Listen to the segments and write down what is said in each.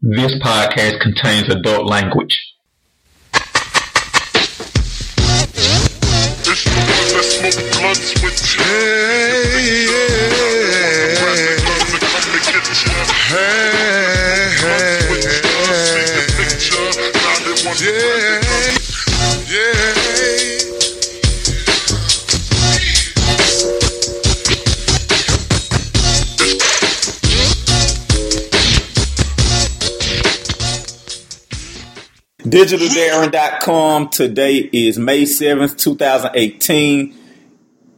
This podcast contains adult language. It's the ones that DigitalDarren.com. Today is May 7th, 2018.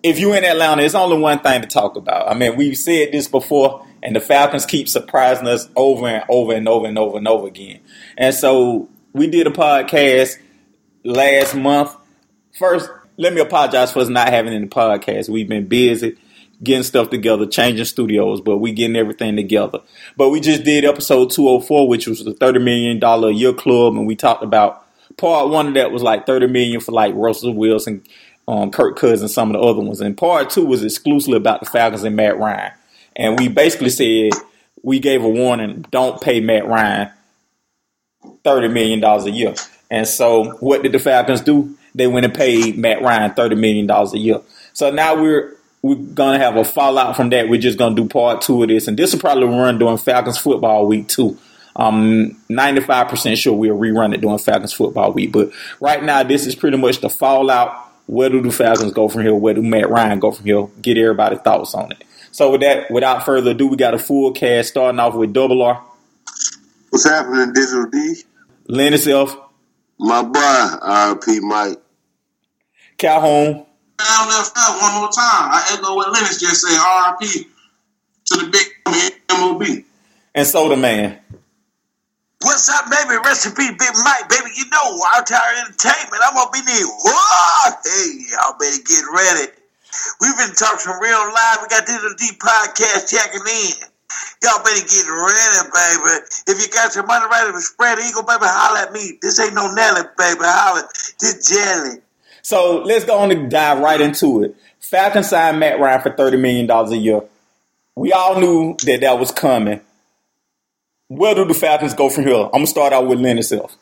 If you're in Atlanta, it's only one thing to talk about. I mean, we've said this before, and the Falcons keep surprising us over and over and over and over and over again. And so we did a podcast last month. First, let me apologize for us not having any podcast. We've been busy getting stuff together, changing studios, but we getting everything together. But we just did episode 204, which was the $30 million a year club, and we talked about part one of that was like 30 million for like Russell Wilson, um, Kirk Cousins, some of the other ones. And part two was exclusively about the Falcons and Matt Ryan. And we basically said we gave a warning, don't pay Matt Ryan $30 million a year. And so what did the Falcons do? They went and paid Matt Ryan $30 million a year. So now we're we're gonna have a fallout from that. We're just gonna do part two of this, and this will probably run during Falcons football week too. I'm 95% sure we'll rerun it during Falcons football week. But right now, this is pretty much the fallout. Where do the Falcons go from here? Where do Matt Ryan go from here? Get everybody's thoughts on it. So with that, without further ado, we got a full cast starting off with Double R, What's happening, Digital D? Lynn itself, My boy, RP Mike. Calhoun, down left out one more time. I echo what Lennox just said. RIP to the big MOB. and Soda Man. What's up, baby? Recipe, Big Mike, baby. You know, Our Tower Entertainment. I'm gonna be there. Whoa! Hey, y'all better get ready. We've been talking real live. We got Digital D podcast checking in. Y'all better get ready, baby. If you got your money ready to spread eagle, baby, holler at me. This ain't no Nelly, baby. Holler. This jelly. So let's go on and dive right into it. Falcons signed Matt Ryan for $30 million a year. We all knew that that was coming. Where do the Falcons go from here? I'm going to start out with Lynn itself.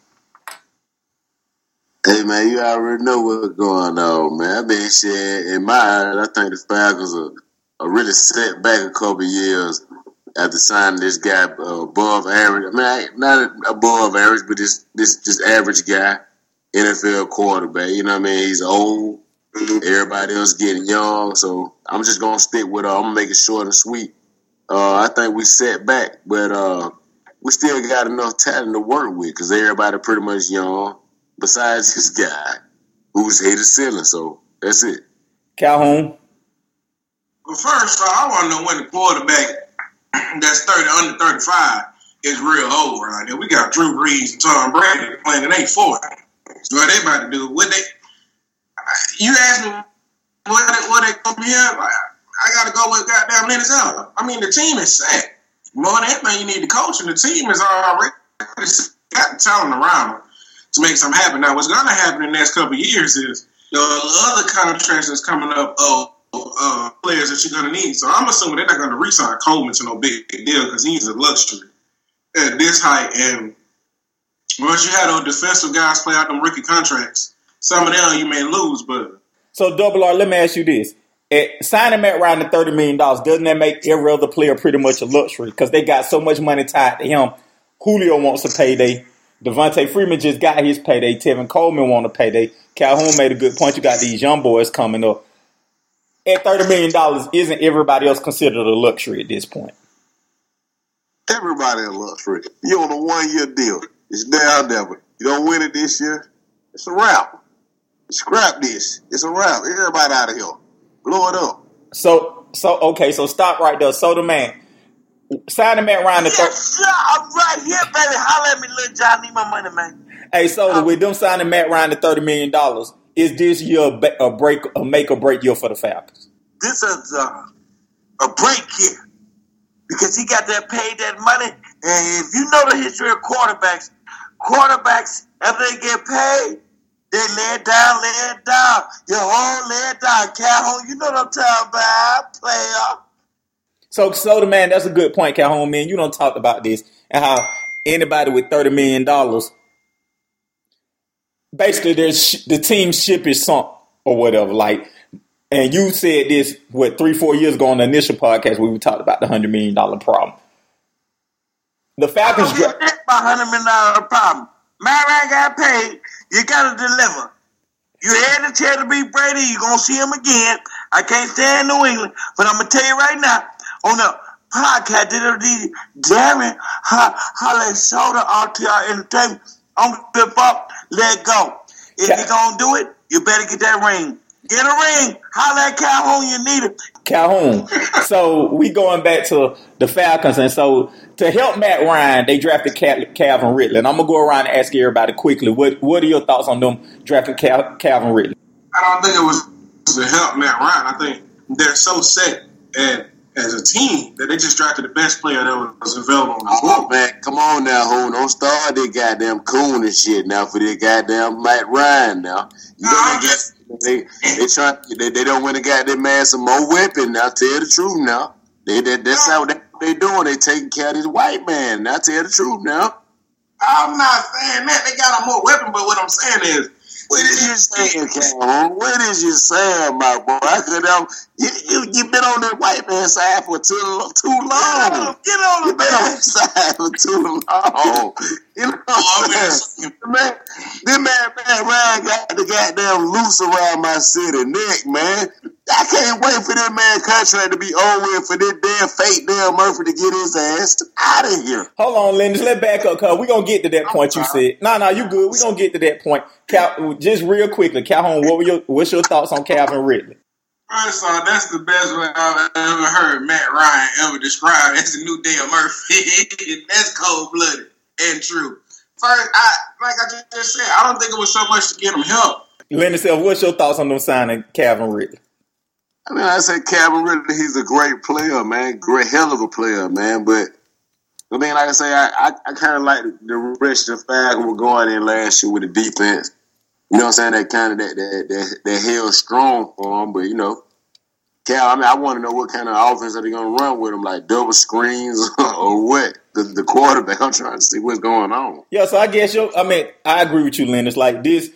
Hey man, you already know what's going on, man. I've been saying in my eyes, I think the Falcons are, are really set back a couple years after signing this guy uh, above average. I mean, not above average, but this this this average guy, NFL quarterback. You know what I mean? He's old. Everybody else getting young, so I'm just gonna stick with. Uh, I'm gonna make it short and sweet. Uh, I think we set back, but uh, we still got enough talent to work with because everybody pretty much young. Besides this guy, who's hit the ceiling, so that's it. Calhoun, But first, uh, I want to know when the quarterback that's 30 under 35 is real old right now. We got Drew Brees and Tom Brady playing and they 40. What they about to do? What they? You asked me what they, what they gonna be here? I, I got to go with goddamn out. I mean, the team is set. More than anything, you need the coach, and the team is already got the talent around to make something happen. Now, what's to happen in the next couple of years is the other contracts that's coming up. Oh, uh, players that you're to need. So I'm assuming they're not to re-sign Coleman to no big deal because he's a luxury at this height. And once you have those defensive guys play out them rookie contracts, some of them you may lose, but So, Double R, let me ask you this. Eh, signing Matt Ryan to $30 million, doesn't that make every other player pretty much a luxury? Because they got so much money tied to him. Julio wants a payday. Devonta Freeman just got his payday. Tevin Coleman want a payday. Calhoun made a good point. You got these young boys coming up. At $30 million, isn't everybody else considered a luxury at this point? Everybody in luxury. You on a one year deal. It's now or never. You don't win it this year, it's a wrap. Scrap this. It's a wrap. Everybody out of here. Blow it up. So, so okay, so stop right there. So the man, signing Matt Ryan to 30 Yes, sir. I'm right here, baby. Holler at me, little John. I need my money, man. Hey, so with them signing Matt Ryan to thirty million dollars, is this year a break, a make or break year for the Falcons? this is uh, a break here because he got that paid that money. And if you know the history of quarterbacks, quarterbacks after they get paid, they lay it down, lay it down. Your whole lay it down, Calhoun. You know what I'm talking about, player. So, so the man, that's a good point, Calhoun. Man, you don't talk about this and how anybody with thirty million dollars, basically, there's sh- the team ship is sunk or whatever. Like, and you said this what three, four years ago on the initial podcast we talked about the hundred million dollar problem. The Falcons. Get that by hundred million dollar problem. Ryan got paid. You gotta deliver. You had the chance to beat Brady. You're gonna see him again. I can't stand New England, but I'm gonna tell you right now on the podcast did Darren Holly Soda RTR Entertainment the flip up. Let go. If Yeah. you gonna do it, you better get that ring. Get a ring. Holla at Calhoun. You need it. Calhoun. so we going back to the Falcons, and so to help Matt Ryan, they drafted Cal- Calvin Ridley. And I'm gonna go around and ask everybody quickly, what what are your thoughts on them drafting Cal- Calvin Ridley? I don't think it was to help Matt Ryan. I think they're so set and as a team that they just drafted the best player that was available on the Oh man, come on now, who don't start that goddamn coon and shit now for their goddamn Matt Ryan now. You No, know I'm just- got, they they try they, they don't want to get their man some more weapon now. Tell the truth now. They that, that's how they, they doing. They taking care of this white man. Now tell the truth now. I'm not saying that they got a more weapon, but what I'm saying is, What is you saying, Calhoun? What is you saying, my boy? I could have you, you you been on that white man side for too too long. Get on You the been on man. that side for too long. Oh. You know what Oh, I'm man. saying? Man, this man, man, Ryan got the goddamn loose around my city neck, man. I can't wait for that man contract to be over with for this damn fake damn Murphy to get his ass out of here. Hold on, Lennox. Let's back up, cause we're gonna get to that point you said. No, no, you good. We're gonna get to that point. Cal, just real quickly, Calhoun, what were your what's your thoughts on Calvin Ridley? First off, that's the best way I've ever heard Matt Ryan ever described as the new Dale Murphy. that's cold blooded and true. First, I like I just- just said, I don't think it was so much to get him help. Lennox, what's your thoughts on them signing Calvin Ridley? I mean, I say Calvin Ridley, he's a great player, man. Great hell of a player, man. But I mean, like I say, I, I, I kind of like the rest of the Falcons were going in last year with the defense. You know what I'm saying? That kind of that that that, that held strong for him. But you know, Cal, I mean, I want to know what kind of offense are they going to run with him, like double screens or what? The, the quarterback. I'm trying to see what's going on. Yeah, so I guess you. I mean, I agree with you, Lennox. Like this,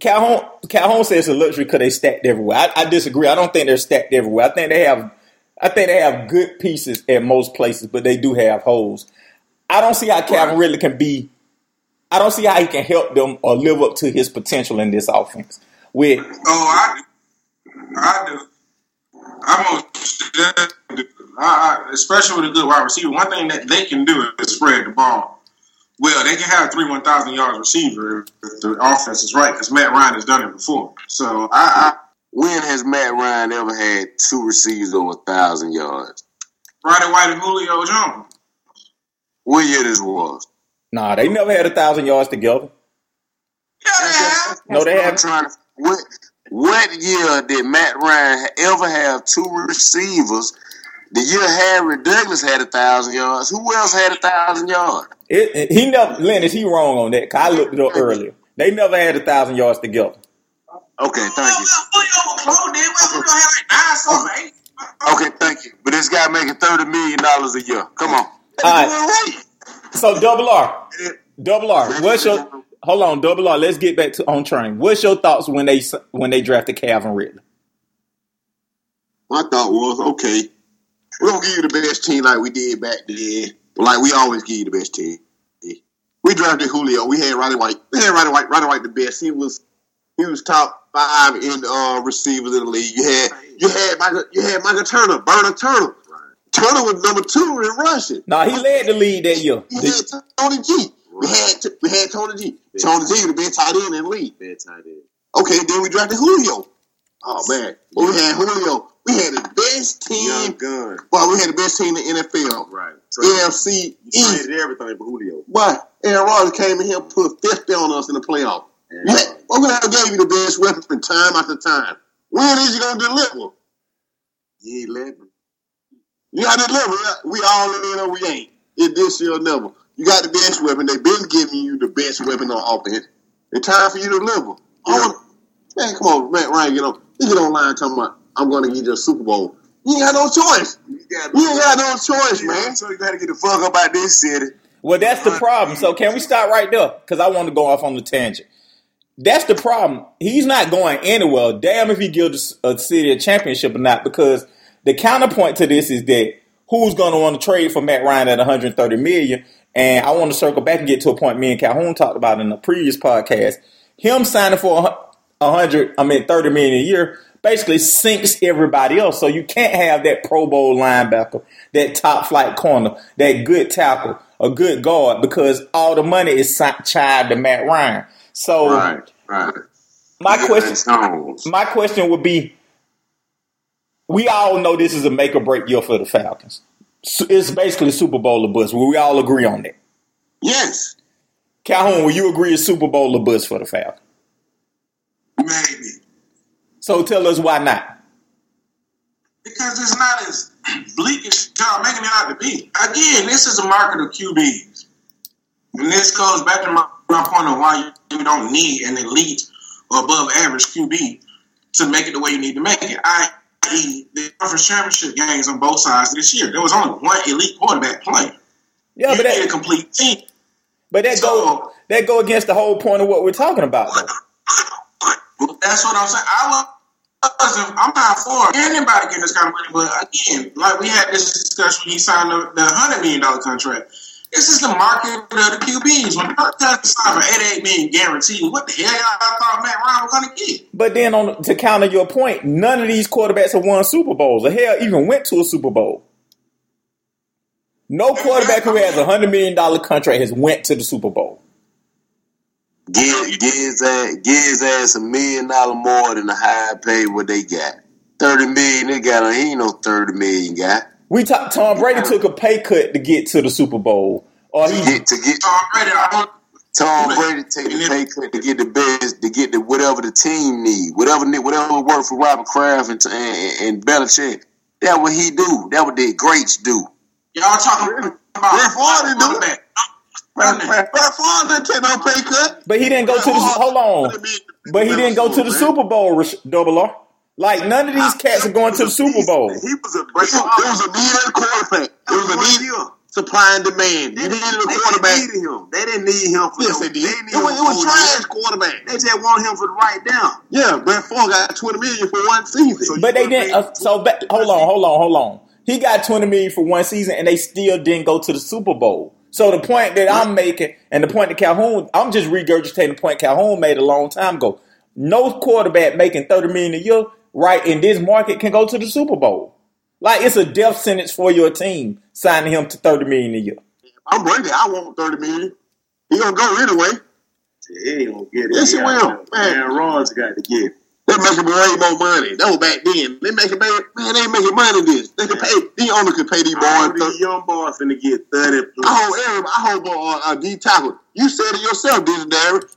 Calhoun. Calhoun says it's a luxury because they stacked everywhere. I, I disagree. I don't think they're stacked everywhere. I think they have. I think they have good pieces at most places, but they do have holes. I don't see how Calvin Ridley can be. I don't see how he can help them or live up to his potential in this offense. With Oh, I do. I do. I'm on, I, I, especially with a good wide receiver. One thing that they can do is spread the ball. Well, they can have three one thousand yards receiver if the offense is right because Matt Ryan has done it before. So I, When has Matt Ryan ever had two receivers over a thousand yards? I Roddy White and Julio Jones. What year this was? Nah, they never had a thousand yards together. Yeah. No, they haven't. trying to. What what year did Matt Ryan ever have two receivers? The year Harry Douglas had a thousand yards. Who else had a thousand yards? It, it- he never. Lennox, he wrong on that. 'cause I looked it up earlier. They never had a thousand yards together. Okay, thank you. Julio was close. Then Julio had like nine something, eight. Okay, thank you. But this guy making thirty million dollars a year. Come on. All right. So double R, double R. What's your hold on, double R? Let's get back to on train. What's your thoughts when they when they drafted Calvin Ridley? My thought was, okay, we're gonna give you the best team like we did back then. Like we always give you the best team. We drafted Julio. We had Roddy White. We had Roddy White. Roddy White the best. He was he was top five in uh, receivers in the league. You had you had Michael you had Michael Turner, Burner Turner. Turner was number two in rushing. Nah, he led the lead that year. The- had Tony G. We had we had Tony G. Tony G would have been tight end in the league. Okay, then we drafted Julio. Oh man, well, we had Julio. We had the best team. Young gun. Well, we had the best team in the NFL. Right. NFC East. everything for Julio. But Aaron Rodgers came in here and put 50 on us in the playoff. Yeah, we're going to give you the best weapon time after time. When is you going to deliver? Yeah, eleven. You got to deliver. We all in or we ain't. It this year or never. You got the best weapon. They've been giving you the best weapon on offense. It's time for you to deliver. I wanna- man, come on, man, Ryan, get on. You get online talking about, I'm going to get you a Super Bowl. You ain't got no choice. You got You ain't got no choice, man. So you gotta get the fuck up out this city. Well, that's the uh, problem. So can we stop right there? Because I want to go off on the tangent. That's the problem. He's not going anywhere. Damn if he gives a city a championship or not. Because the counterpoint to this is that who's going to want to trade for Matt Ryan at 130 million? And I want to circle back and get to a point me and Calhoun talked about in the previous podcast. Him signing for a hundred, I mean 30 million a year, basically sinks everybody else. So you can't have that Pro Bowl linebacker, that top flight corner, that good tackle, a good guard, because all the money is tied to Matt Ryan. So Right, right. my Yeah, question, my question would be: We all know this is a make or break year for the Falcons. It's basically Super Bowl of bust. Will we all agree on that? Yes. Calhoun, will you agree it's Super Bowl of bust for the Falcons? Maybe. So tell us why not. Because it's not as bleak as y'all making it out to be. Again, this is a market of QBs. And this goes back to my, my point of why you don't need an elite or above average QB to make it the way you need to make it. I.e., the conference championship games on both sides this year. There was only one elite quarterback playing. Yeah, you but need a that, complete team. but that go that go against the whole point of what we're talking about. Though. That's what I'm saying. I. I'm not for anybody getting this kind of money, but again, like we had this discussion when he signed the, the hundred million dollar contract. This is the market of the QBs. When Kirk Cousins signed for 88 million guaranteed, what the hell y'all thought Matt Ryan was going to get? But then on to counter your point, none of these quarterbacks have won Super Bowls. Or hell, even went to a Super Bowl. No quarterback who has a hundred million dollar contract has went to the Super Bowl. Give, give, his ass, give ass a million dollar more than the high pay what they got. 30 million they got. He ain't no 30 million guy. We talk, Tom Brady took a pay cut to get to the Super Bowl, or To he get, to get Tom Brady, I don't. Tom Brady take the pay cut to get the best, to get the whatever the team need, whatever whatever work for Robert Kraft and, and, and Belichick. That what he do. That what the greats do. Y'all talking about Brett Favre didn't do it. quarterback. Brett Brett Favre didn't take no pay cut. but he didn't go to the hold on, but he didn't go to the Super Bowl. Rich- Double R. Like none of these cats are going to the Super Bowl. He was a It was, it was a need of the quarterback. It was a need supply and demand. You needed a They quarterback. needed him. They didn't need him for Yes, no- they did. It needed was, it him was for trash years. quarterback. They just want him for the right down. Yeah, Brett Favre got twenty million for one season. But they didn't. Uh, so ba- hold on, hold on, hold on. He got twenty million for one season, and they still didn't go to the Super Bowl. So the point that I'm making, and the point that Calhoun, I'm just regurgitating the point Calhoun made a long time ago. No quarterback making thirty million a year, right in this market, can go to the Super Bowl. Like it's a death sentence for your team signing him to thirty million a year. I'm Brady. I want thirty million. He gonna go anyway. He ain't gonna get it. Yes, he got- will. Man. Aaron Rodgers got to get. it. They making way more money. That was back then. They making man, man, they ain't making money this. They can pay. The owner could pay these All boys. these young boys finna get thirty plus. I hope everybody, I hope uh, uh, D tackle. You said it yourself, didn't you, Darren?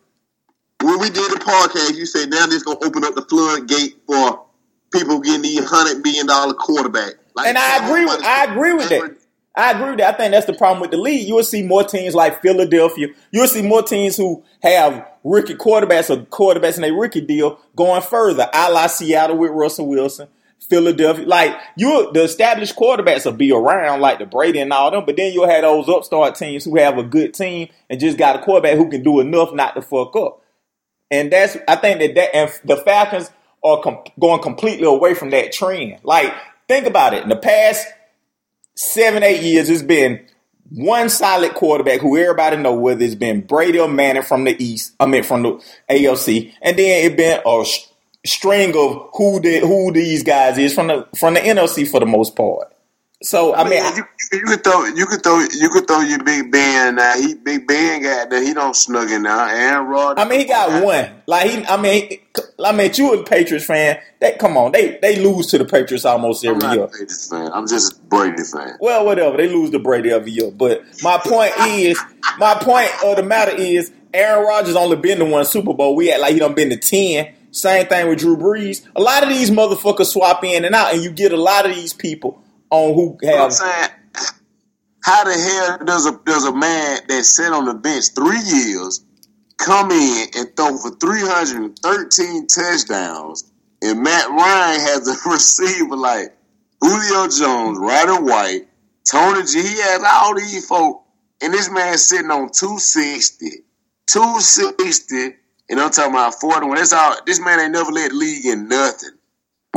When we did the podcast, you said now this gonna open up the floodgate for people getting the hundred million dollar quarterback. Like, And I agree with I agree with that. I agree with that. I think that's the problem with the league. You will see more teams like Philadelphia. You will see more teams who have rookie quarterbacks or quarterbacks in a rookie deal going further. I like Seattle with Russell Wilson, Philadelphia. Like you, the established quarterbacks will be around, like the Brady and all them. But then you'll have those upstart teams who have a good team and just got a quarterback who can do enough not to fuck up. And that's I think that that and the Falcons are com- going completely away from that trend. Like think about it. In the past seven, eight years, it's been one solid quarterback who everybody know whether it's been Brady or Manning from the East, I mean from the AFC, and then it been a string of who the who these guys is from the from the NFC for the most part. So I mean, I- you, you could throw you could throw you could throw your Big Ben now. He Big Ben got that. He don't snug it now. Aaron Rodgers. I mean, he got one. Like he, I mean, he- I mean, you a Patriots fan? They come on, they they lose to the Patriots almost I'm every not year. Patriots fan. I'm just Brady fan. Well, whatever. They lose to Brady every year. But my point is, my point of the matter is, Aaron Rodgers only been to one Super Bowl. We act like he done been to ten. Same thing with Drew Brees. A lot of these motherfuckers swap in and out, and you get a lot of these people on who have. saying? How the hell does a does a man that sat on the bench three years come in and throw for 313 touchdowns, and Matt Ryan has a receiver like Julio Jones, Roddy White, Tony G. He has all these folk and this man sitting on 260, 260, and I'm talking about 41. That's all. This man ain't never led the league in nothing,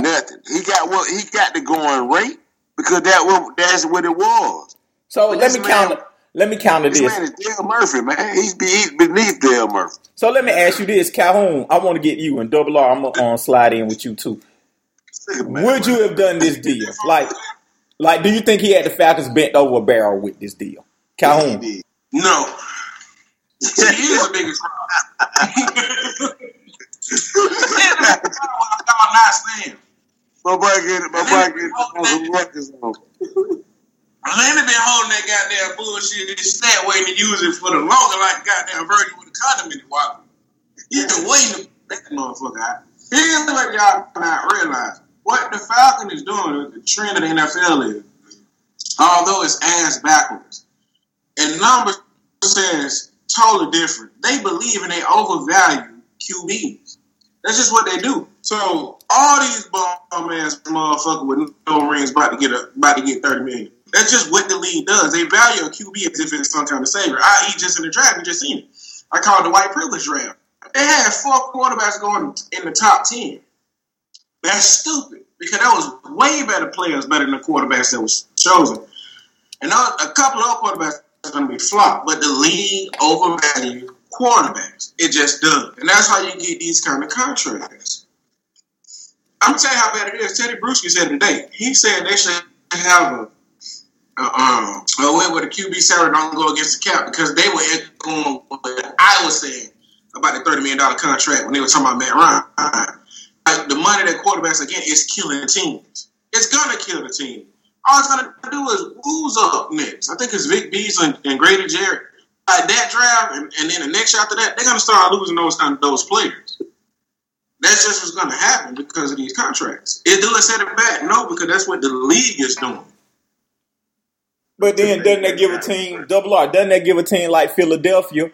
nothing. He got what he got the going rate because that was, that's what it was. So But let me man- counter. Let me counter This this. man is Dale Murphy, man. He's, be, he's beneath Dale Murphy. So let me ask you this, Calhoun. I want to get you and Double R. I'm gonna uh, slide in with you too. Would you have done this deal? Like, like, do you think he had the Falcons bent over a barrel with this deal, Calhoun? No. He is the biggest fraud. He is the biggest fraud when y'all not saying. My boy get my boy get on some records on. Landon been holding that goddamn bullshit his stat waiting to use it for the longer like goddamn Virgil with a condom in it. Why? He's been waiting to that motherfucker out. Here's what y'all not realize. What the Falcon is doing, the trend of the NFL is, although it's ass backwards, and numbers says totally different. They believe and they overvalue QBs. That's just what they do. So all these bum ass motherfucker with no rings about to get a, about to get thirty million. That's just what the league does. They value a QB as if it's some kind of savior. I.e., just in the draft, we just seen it. I call it the white privilege draft. They had four quarterbacks going in the top ten. That's stupid because that was way better players, better than the quarterbacks that was chosen. And a couple of quarterbacks are going to be flop, but the league overvalue quarterbacks. It just does, and that's how you get these kind of contracts. I'm tell you how bad it is. Tedy Bruschi said today. He said they should have a, a um a way where the QB salary don't go against the cap because they were echoing what I was saying about the thirty million dollar contract when they were talking about Matt Ryan. Like the money that quarterbacks again is killing teams. It's gonna kill the team. All it's gonna do is lose up next. I think it's Vic Beasley and, and Grady Jarrett. Like that draft, and, and then the next year after that, they're gonna start losing those kind of those players. That's just what's gonna happen because of these contracts. Is Dillon set it back? No, because that's what the league is doing. But then doesn't that give a team Double R? Doesn't that give a team like Philadelphia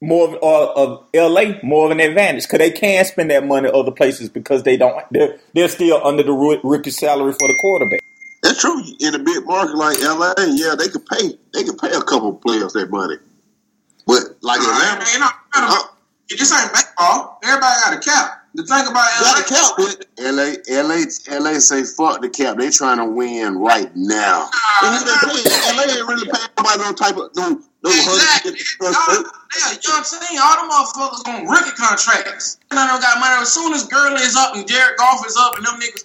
more of, or of LA more of an advantage because they can spend that money other places because they don't. They're they're still under the rookie salary for the quarterback. That's true. In a big market like LA, yeah, they could pay. They could pay a couple players that money. But like Atlanta, You know, it just ain't baseball. Everybody got a cap. The thing about got LA, a cap, LA, LA, LA say fuck the cap. They trying to win right now. and who they pay? LA ain't really paying nobody no type of no no Exactly. hundred. Yeah, you know what I'm saying? All them motherfuckers on rookie contracts. None of them got money. As soon as Gurley is up and Jared Goff is up and them niggas,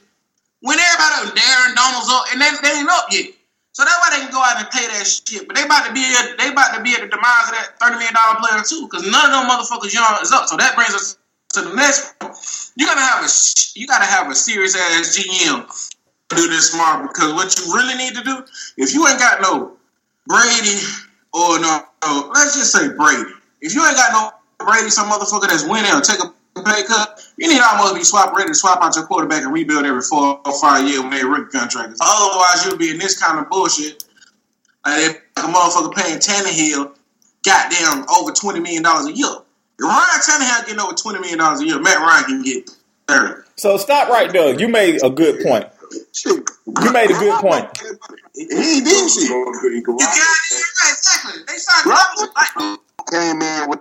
when everybody, Aaron Donald's up, and they, they ain't up yet. So that's why they can go out and pay that shit. But they about to be at, they about to be at the demise of that thirty million dollar player too, because none of them motherfuckers young is up. So that brings us to the next. You gotta have a you gotta have a serious ass GM to do this smart because what you really need to do, if you ain't got no Brady or no, no let's just say Brady. If you ain't got no Brady, some motherfucker that's winning or take a pay cut, you need to almost be swap ready to swap out your quarterback and rebuild every four or five years when they rookie contracts. Otherwise, you'll be in this kind of bullshit. Like they- like a motherfucker paying Tannehill, goddamn, over twenty million dollars a year. If Ryan Tannehill getting over twenty million dollars a year, Matt Ryan can get thirty. So stop right there. You made a good point. You made a good point. He did shit. You got yeah, exactly. They signed Garoppolo. Like, Came in with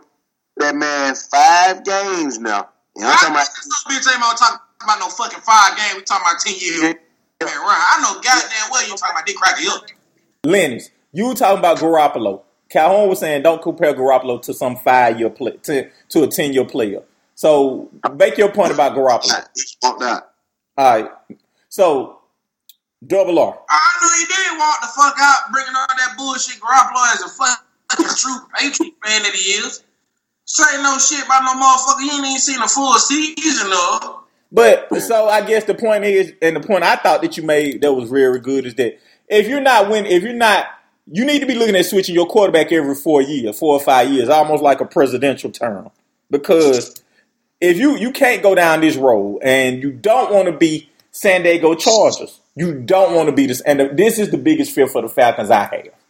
that man five games now. And I'm talking know about this bitch ain't gonna about no fucking five game. We talking about ten years. Matt Ryan. I know goddamn well you talking about Dick Cracker Hill. Lennox, you talking about Garoppolo. Calhoun was saying don't compare Garoppolo to some five year play to, to a ten year player. So make your point about Garoppolo. He walked. All right. So double R. I know he did walk the fuck out, bringing all that bullshit. Garoppolo as a fucking true Patriot fan that he is. Say no shit about no motherfucker. You ain't even seen a full season of. But so I guess the point is, and the point I thought that you made that was very good is that if you're not winning, if you're not, you need to be looking at switching your quarterback every four years, four or five years, almost like a presidential term. Because if you you can't go down this road and you don't want to be San Diego Chargers, you don't want to be this, and this is the biggest fear for the Falcons I have.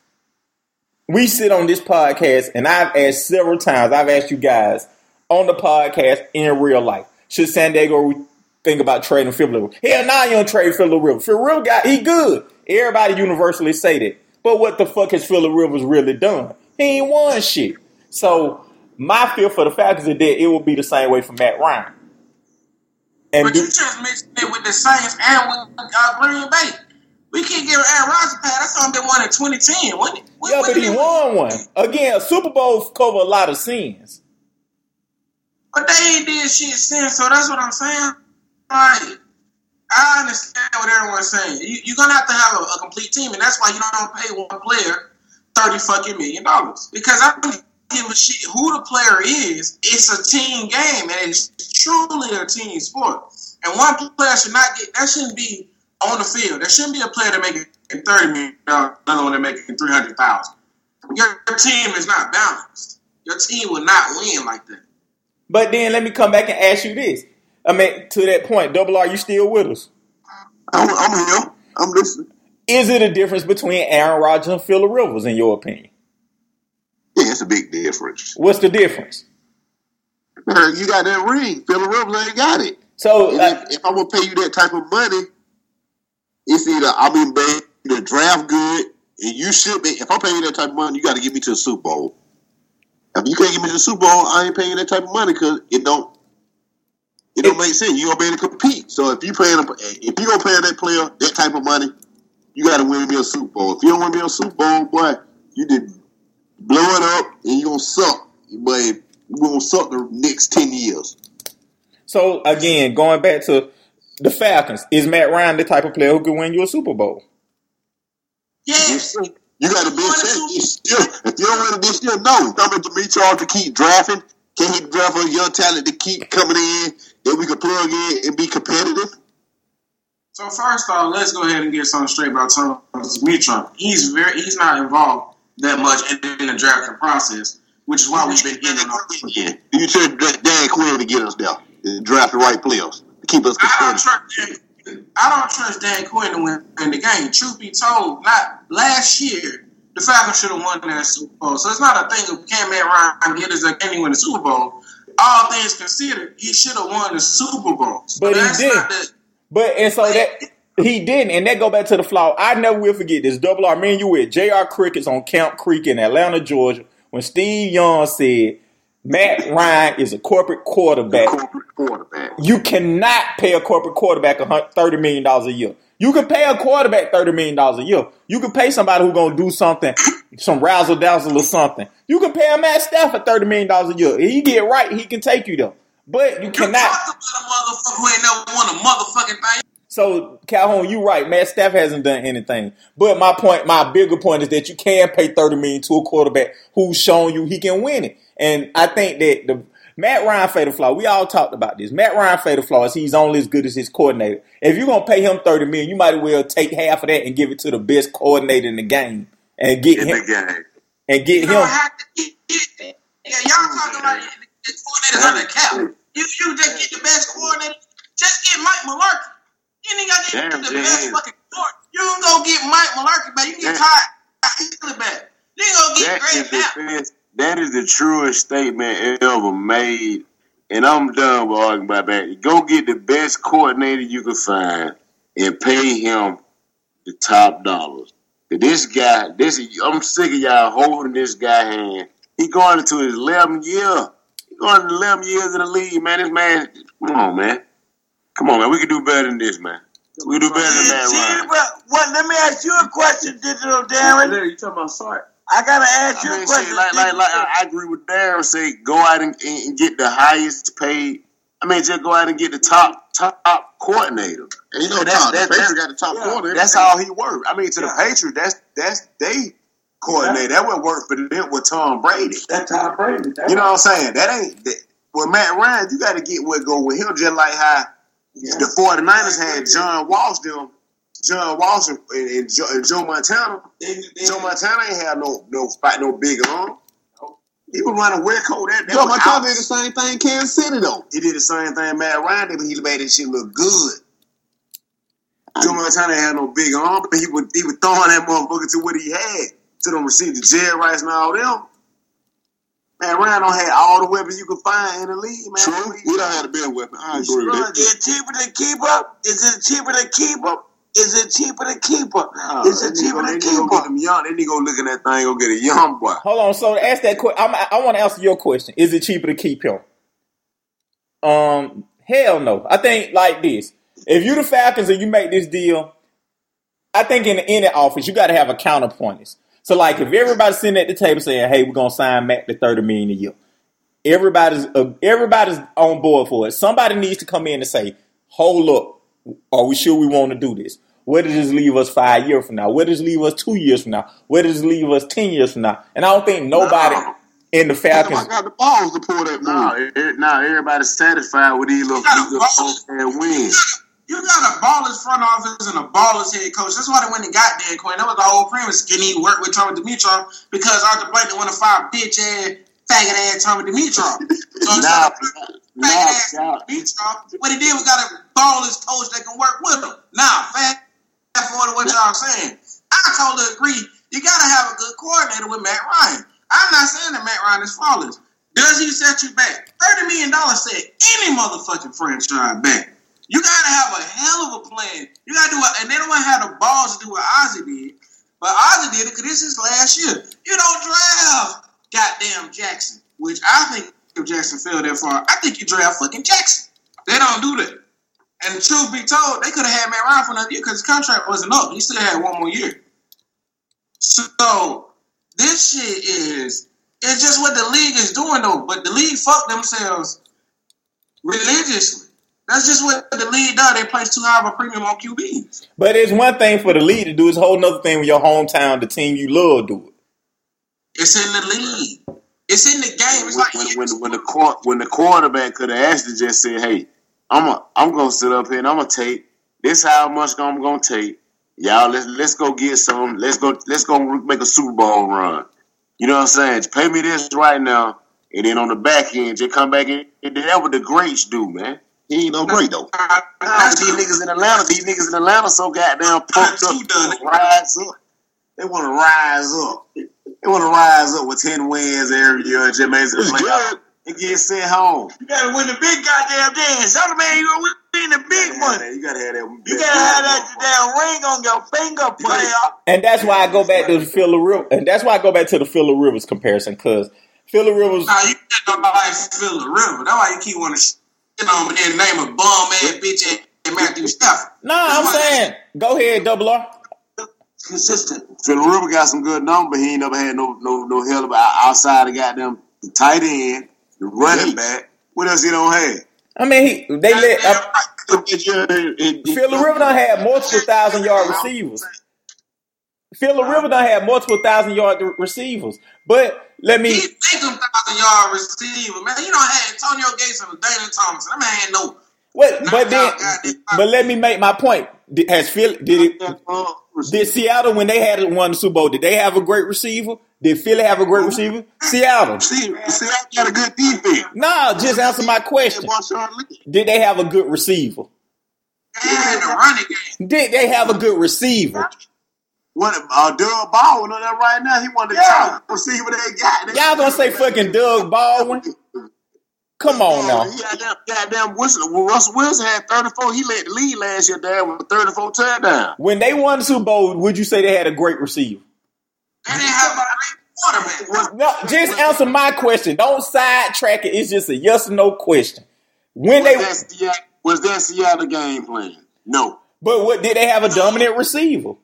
We sit on this podcast, and I've asked several times. I've asked you guys on the podcast in real life. Should San Diego think about trading Philip Rivers? Hell, nah, you don't trade Philip Rivers. Philip Rivers guy, he good. Everybody universally say that. But what the fuck has Philip Rivers really done? He ain't won shit. So my feel for the Falcons is that it will be the same way for Matt Ryan. And But do, you just mixed it with the Saints and with uh, Green Bay. We can't give Aaron Rodgers a pass. That's something they won in 2010, wasn't it? When- yeah, but he won one. Again, Super Bowl cover a lot of sins. But they ain't did shit since, so that's what I'm saying. Like, I understand what everyone's saying. You, you're gonna have to have a, a complete team, and that's why you don't pay one player thirty fucking million dollars. Because I don't give a shit who the player is. It's a team game, and it's truly a team sport. And one player should not get that shouldn't be on the field. There shouldn't be a player that making thirty million dollars, another one that making three hundred thousand. Your, your team is not balanced. Your team will not win like that. But then let me come back and ask you this. I mean, to that point, Double R, you still with us? I'm, I'm here. I'm listening. Is it a difference between Aaron Rodgers and Philip Rivers, in your opinion? Yeah, it's a big difference. What's the difference? You got that ring. Philip Rivers ain't got it. So, And uh, if, if I'm gonna pay you that type of money, it's either I'm in bed, the draft good, and you should be. If I'm paying you that type of money, you got to get me to the Super Bowl. If you can't get me to the Super Bowl, I ain't paying that type of money because it don't. It don't make sense. You gonna be able to compete. So if you paying, if you gonna pay that player that type of money, you got to win me a Super Bowl. If you don't win me a Super Bowl, boy, you did blow it up and you gonna suck. But you gonna suck the next ten years. so again, going back to the Falcons, is Matt Ryan the type of player who could win you a Super Bowl? Yes. You got to be set this year. If you don't win it this year, no. Coming to me, Charles, to keep drafting. Can he draft a young talent to keep coming in that we can plug in and be competitive? So first off, let's go ahead and get something straight about Thomas Mitchell. He's very he's not involved that much in, in the drafting process, which is why we've been getting him. Yeah. You should draft Dan Quinn to get us there. Draft the right players to keep us I don't trust Dan, I don't trust Dan Quinn to win in the game. Truth be told, not last year the Falcons should have won that Super Bowl. So it's not a thing of can Matt Ryan get us a can he win the Super Bowl. All things considered, he should have won the Super Bowl. So But he didn't. the- But and so that he didn't, and that go back to the flaw. I never will forget this. Double R, me and you with J.R. Crickets on Camp Creek in Atlanta, Georgia, when Steve Young said Matt Ryan is a corporate quarterback. Corporate quarterback. You cannot pay a corporate quarterback a hun- thirty million dollars a year. You can pay a quarterback thirty million dollars a year. You can pay somebody who's gonna do something, some razzle dazzle or something. You can pay a Matt Stafford thirty million dollars a year. If he get right, he can take you though. But you You cannot. about a motherfucker who ain't never won a motherfucking thing. So Calhoun, you're right. Matt Staff hasn't done anything. But my point, my bigger point is that you can pay thirty million to a quarterback who's shown you he can win it. And I think that the Matt Ryan fatal flaw. We all talked about this. Matt Ryan fatal flaw is he's only as good as his coordinator. If you're gonna pay him thirty million, you might as well take half of that and give it to the best coordinator in the game and get In him the game. and get You don't him. have to get, get yeah, y'all talking about mm-hmm. the, the coordinators under cap. You you just get the best coordinator. Just get Mike Mularkey. You ain't got to get the best fucking coordinator. You can go get Mike Mularkey back. You can get Damn. Ty Easley back. You can go get That Greg Knapp. Best, that is the truest statement ever made. And I'm done with arguing about that. Go get the best coordinator you can find and pay him the top dollars. 'Cause This guy, this I'm sick of y'all holding this guy hand. He going into his 11th year. He going into 11 years in the league, man. This man, come on, man. Come on, man. We can do better than this, man. We can do better than that, See, Ryan. but what? Let me ask you a question, Digital Darren. You talking about Sark? I gotta ask you I a mean, question. shit, like, like, like, I I agree with Darren. Say, go out and, and get the highest paid. I mean, just go out and get the top top coordinator. And you know, That's- Tom, the that- Patriots that- got the top Yeah, corner. That's how he worked. I mean, to the Patriots, that's that's they coordinator. That would work for them with Tom Brady. That's Tom Brady. That's You know what I'm saying? That ain't that, with Matt Ryan. You got to get what go with him. Just like how the 49ers had John Walsh, them John Walsh and, and, Joe, and Joe Montana. Joe Montana ain't had no no fight no big arm. He was running wet coat. That, that Joe Montana did the same thing Kansas City, though. He did the same thing Matt Ryan did, but he made that shit look good. Joe Montana had no big arm, but he would he was throwing that motherfucker to what he had to them receivers, Jerry Rice and all them. Man, Ryan don't have all the weapons you can find in the league, man. True. We don't have the best weapon. I agree with that. is it cheaper to keep up? Is it cheaper to keep up Is it cheaper to keep her? Nah, Is it cheaper nigga, to keep go get her? them young. That nigga go look at that thing, go get a young boy. Hold on. So ask that question, I want to answer your question. Is it cheaper to keep him? Um, hell no. I think like this. If you the Falcons and you make this deal, I think in the in the office you got to have a counterpoint. So like if everybody's sitting at the table saying, "Hey, we're gonna sign Mac to thirty million a year," everybody's uh, everybody's on board for it. Somebody needs to come in and say, "Hold up, are we sure we want to do this?" Where does this leave us five years from now? Where does this leave us two years from now? Where does this leave us ten years from now? And I don't think nobody No. in the I Falcons. got the balls to pull that Now, move. e- now everybody's satisfied with these little, gotta these little boss. folks that win. You got a baller's front office and a baller's head coach. That's why they went and got Dan Quinn. That was the whole premise. Can he work with Tommy Dimitroff? Because Arthur Blank want to fire bitch ass, faggot ass Tommy Dimitroff. So Now, instead of now, faggot ass now, Dimitroff, what he did was got a baller's coach that can work with him. Now, fast forward to what y'all saying. I totally agree. You got to have a good coordinator with Matt Ryan. I'm not saying that Matt Ryan is flawless. Does he set you back? $30 million set any motherfucking franchise back. You gotta have a hell of a plan. You gotta do it, and they don't have the balls to do what Ozzie did. But Ozzie did it because this is last year. You don't draft goddamn Jackson, which I think if Jackson fell that far, I think you draft fucking Jackson. They don't do that. And the truth be told, they could have had Matt Ryan for another year because his contract wasn't up. He still had one more year. So this shit is it's just what the league is doing though. But the league fucked themselves religiously. That's just what the league does. They place too high of a premium on QBs. But it's one thing for the league to do. It's a whole other thing when your hometown, the team you love, do it. It's in the league. It's in the game. It's like when, when, when the quar- when the quarterback could have actually just said, "Hey, I'm a, I'm gonna sit up here and I'm gonna take this. How much I'm gonna take? Y'all, let's let's go get some. Let's go let's go make a Super Bowl run. You know what I'm saying? Pay me this right now, and then on the back end, just come back in. And that's what the greats do, man. He ain't no great though. Nah, these niggas in Atlanta, these niggas in Atlanta, so goddamn pumped up, Who done it? rise up. They want to rise up. They want to rise up with ten wins every year, just make the It's playoffs good. and get sent home. You gotta win the big goddamn dance. Tell the man you gonna win the big money. You gotta have that. You gotta have that damn ring on your finger, player. And that's why I go back to the Philip Rivers. And that's why I go back to the Philip Rivers comparison because Philip Rivers. Nah, you can't nobody feel the river. That's why you keep wanting to shit on but then name a bum ass bitch and Matthew Stafford. Nah, I'm saying go ahead, double R. Consistent. Philip Rivers got some good numbers, but he ain't never had no no no hell of a- outside of goddamn the tight end, the running back. What else he don't have? I mean, he, they let uh, right. Philip Rivers done had multiple thousand yard receivers. Philip Rivers done had multiple thousand yard receivers. But let me He think them thousand yard receiver, man. You know, I had Antonio Gates and LaDainian Tomlinson. That man had no. what? But then, Knocked out goddamn- but let me make my point. Has Phil did it? Did Seattle when they had won the Super Bowl? Did they have a great receiver? Did Philly have a great receiver? Seattle. I got a good defense. No, just answer my question. Did they have a good receiver? They had the running game. Did they have a good receiver? What uh Doug Baldwin on that right now? He of the Yeah. top receiver they got. Y'all gonna say fucking Doug Baldwin? Come on now. Goddamn, goddamn Wilson, Russell Wilson had 34. He led the lead last year down with 34 touchdowns. When they won the Super Bowl, would you say they had a great receiver? They didn't have a great quarterback. No, just answer my question. Don't sidetrack it. It's just a yes or no question. When Was they, that Seattle, was that Seattle game plan? No. but what did they have a dominant receiver?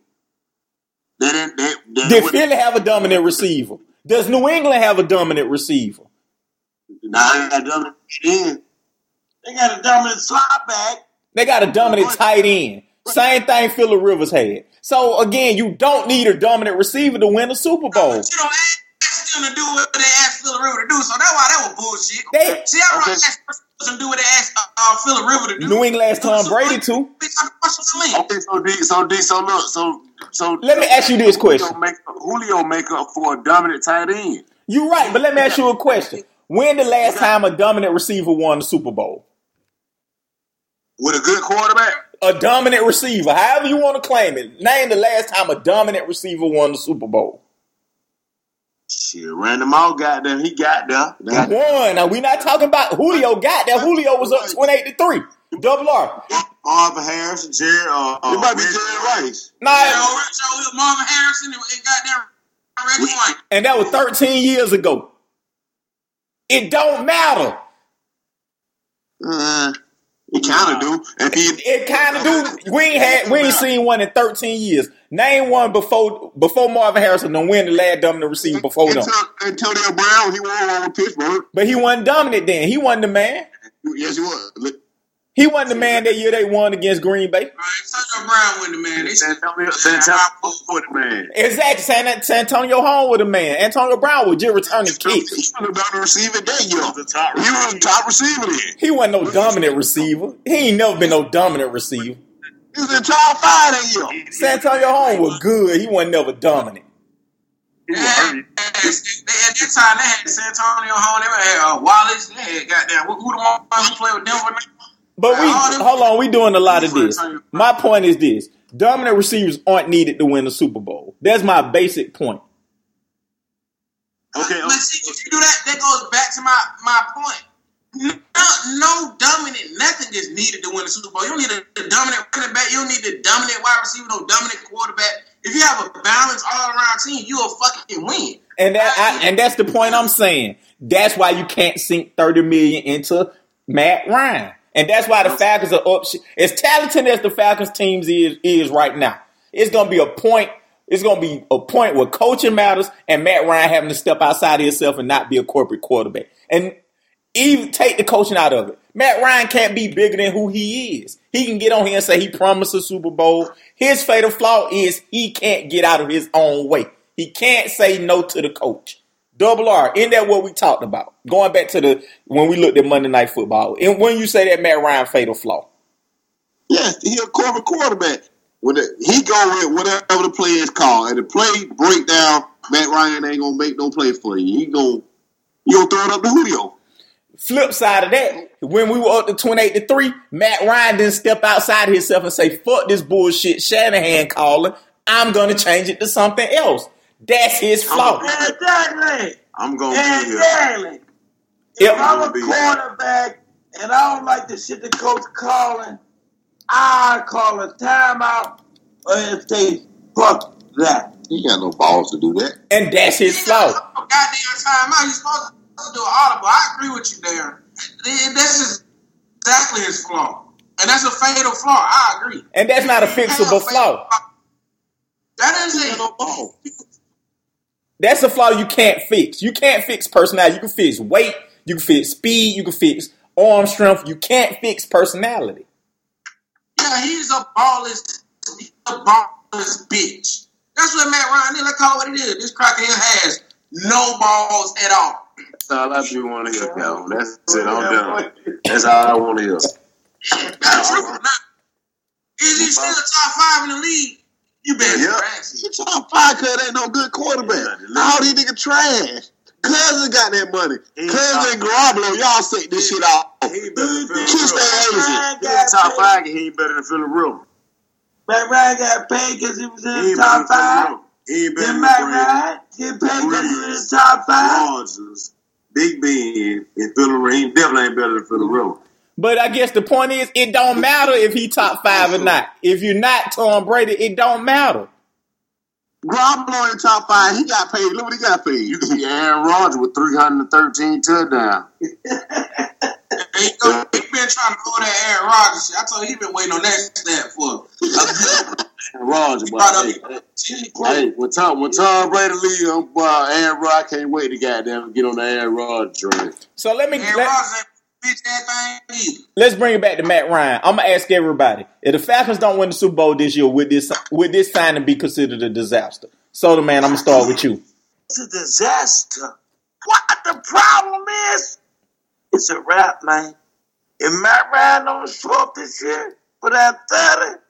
They didn't. They, they, Did Philly have a dominant receiver? Does New England have a dominant receiver? Nah, they got done in. They got a dominant slot back. They got a dominant tight end. Same thing Philip Rivers had. So again, you don't need a dominant receiver to win a Super Bowl. But you don't ask them to do what they asked Philip River to do, so that's why that was bullshit. They- See, I don't okay. ask them to do what they asked uh, Philip River to do. New England asked Tom Brady to. Bitch, I'm Russell Wilson. Okay, so D, so D, so look, so so. Let me ask you this question. Julio make, Julio make up for a dominant tight end. You're right, but let me ask you a question. When the last time a dominant receiver won the Super Bowl? With a good quarterback, A dominant receiver, however you want to claim it. Name the last time a dominant receiver won the Super Bowl. shit, Randy Moss got there. He got there. He Got- won. Now we not talking about Julio got there. Julio was up twenty eight to three. Double R. Marvin Harrison, Jerry. Uh, uh, it might be Jerry Rice. Nah, Yeah, Rich Hill, Marvin Harrison, and and goddamn Reggie White. and that was 13 years ago. It don't matter. Uh, he kind of do. If he It kind of do. We ain't had, we ain't seen one in 13 years. Name one before before Marvin Harrison done win the last dominant receiver before them. Antonio, Antonio Brown, he won one with Pittsburgh. But he wasn't dominant then. He wasn't the man. Yes, he was. Look, He wasn't the man that year they won against Green Bay. Right, Antonio Brown win the man. They San said, Antonio, Santonio for the man. Exactly. San, Santonio Holmes with a man. Antonio Brown was just returning He kicks. was the dominant receiver that year. the top He was the top receiver then. He wasn't no dominant receiver. He ain't never been no dominant receiver. He was in top five that year. Santonio Holmes was good. He wasn't never dominant. He they was had, hurt. they, at that time, they had Santonio Holmes. They had uh, Wallace. They had goddamn, who, who the one who played with Denver? But we hold on, we doing a lot of this. My point is this: dominant receivers aren't needed to win the Super Bowl. That's my basic point. Okay, But see, if you do that, that goes back to my, my point. No, no dominant, nothing is needed to win the Super Bowl. You don't need a, a dominant running back. You don't need a dominant wide receiver, no dominant quarterback. If you have a balanced all around team, you'll fucking win. And that I, and that's the point I'm saying. That's why you can't sink 30 million into Matt Ryan. And that's why the Falcons are up. As talented as the Falcons teams is is right now, it's gonna be a point. It's gonna be a point where coaching matters and Matt Ryan having to step outside of himself and not be a corporate quarterback. And even take the coaching out of it. Matt Ryan can't be bigger than who he is. He can get on here and say he promised a Super Bowl. His fatal flaw is he can't get out of his own way. He can't say no to the coach. Double R, isn't that what we talked about? Going back to the when we looked at Monday Night Football. And when you say that Matt Ryan fatal flaw. Yes, he a corporate quarterback. When the, he go with whatever the play is called, and the play breakdown, Matt Ryan ain't gonna make no play for you. He he gonna throw it up to Julio. Flip side of that, when we were up to 28 to 3, Matt Ryan didn't step outside of himself and say, fuck this bullshit Shanahan calling. I'm gonna change it to something else. That's his flaw. Exactly. I'm going to be here. Exactly. Yep. If I'm a Be- quarterback and I don't like the shit the coach calling, I call a timeout or if they fuck that. He got no balls to do that. And that's his You flaw. got goddamn time out. You're supposed to do an audible. I agree with you there. This is exactly his flaw. And that's a fatal flaw. I agree. And that's not a fixable flaw. That is it. That's a flaw you can't fix. You can't fix personality. You can fix weight, you can fix speed, you can fix arm strength. You can't fix personality. Yeah, he's a ballless, he's a ballless bitch. That's what Matt Ryan is. Let's call it what it is. This cracker here has no balls at all. That's all I be want to hear, Calvin. That's it. I'm done. That's all I want to hear. That's true. Now, is he still top five in the league? You better Yeah. yeah. He top five cause ain't no good quarterback. All these niggas trash. Cousin got that money. He- Cousin and Garoppolo, y'all say this shit out. He better than Philip Kiss Rivers. that Ryan He in the got top five. He ain't better than Philip Rivers. Matt Ryan got paid because he was in He the top five. He ain't better Then than Matt Brady. Ryan get paid because he was in the top five. Rodgers, Big Ben, and Philip Rivers. He definitely ain't better than Philip mm-hmm. Rivers. But I guess the point is, it don't matter if he top five or not. If you're not Tom Brady, it don't matter. Garoppolo in top five, he got paid. Look what he got paid. You can see Aaron Rodgers with 313 touchdowns. He, go, he been trying to pull that Aaron Rodgers. I told you he been waiting on that stat for Aaron Rodgers, boy. Hey, hey, when Tom, when Tom Brady leave, um, boy, Aaron Rodgers, can't wait to goddamn get on the Aaron Rodgers train. So let me Aaron let, Rodgers ain't bitch that thing either. let's bring it back to Matt Ryan. I'm gonna ask everybody: if the Falcons don't win the Super Bowl this year, would this would this signing be considered a disaster? So, the man, I'm gonna start with you. It's a disaster. What the problem is? It's a wrap, man. If Matt Ryan don't show up this year for that 30,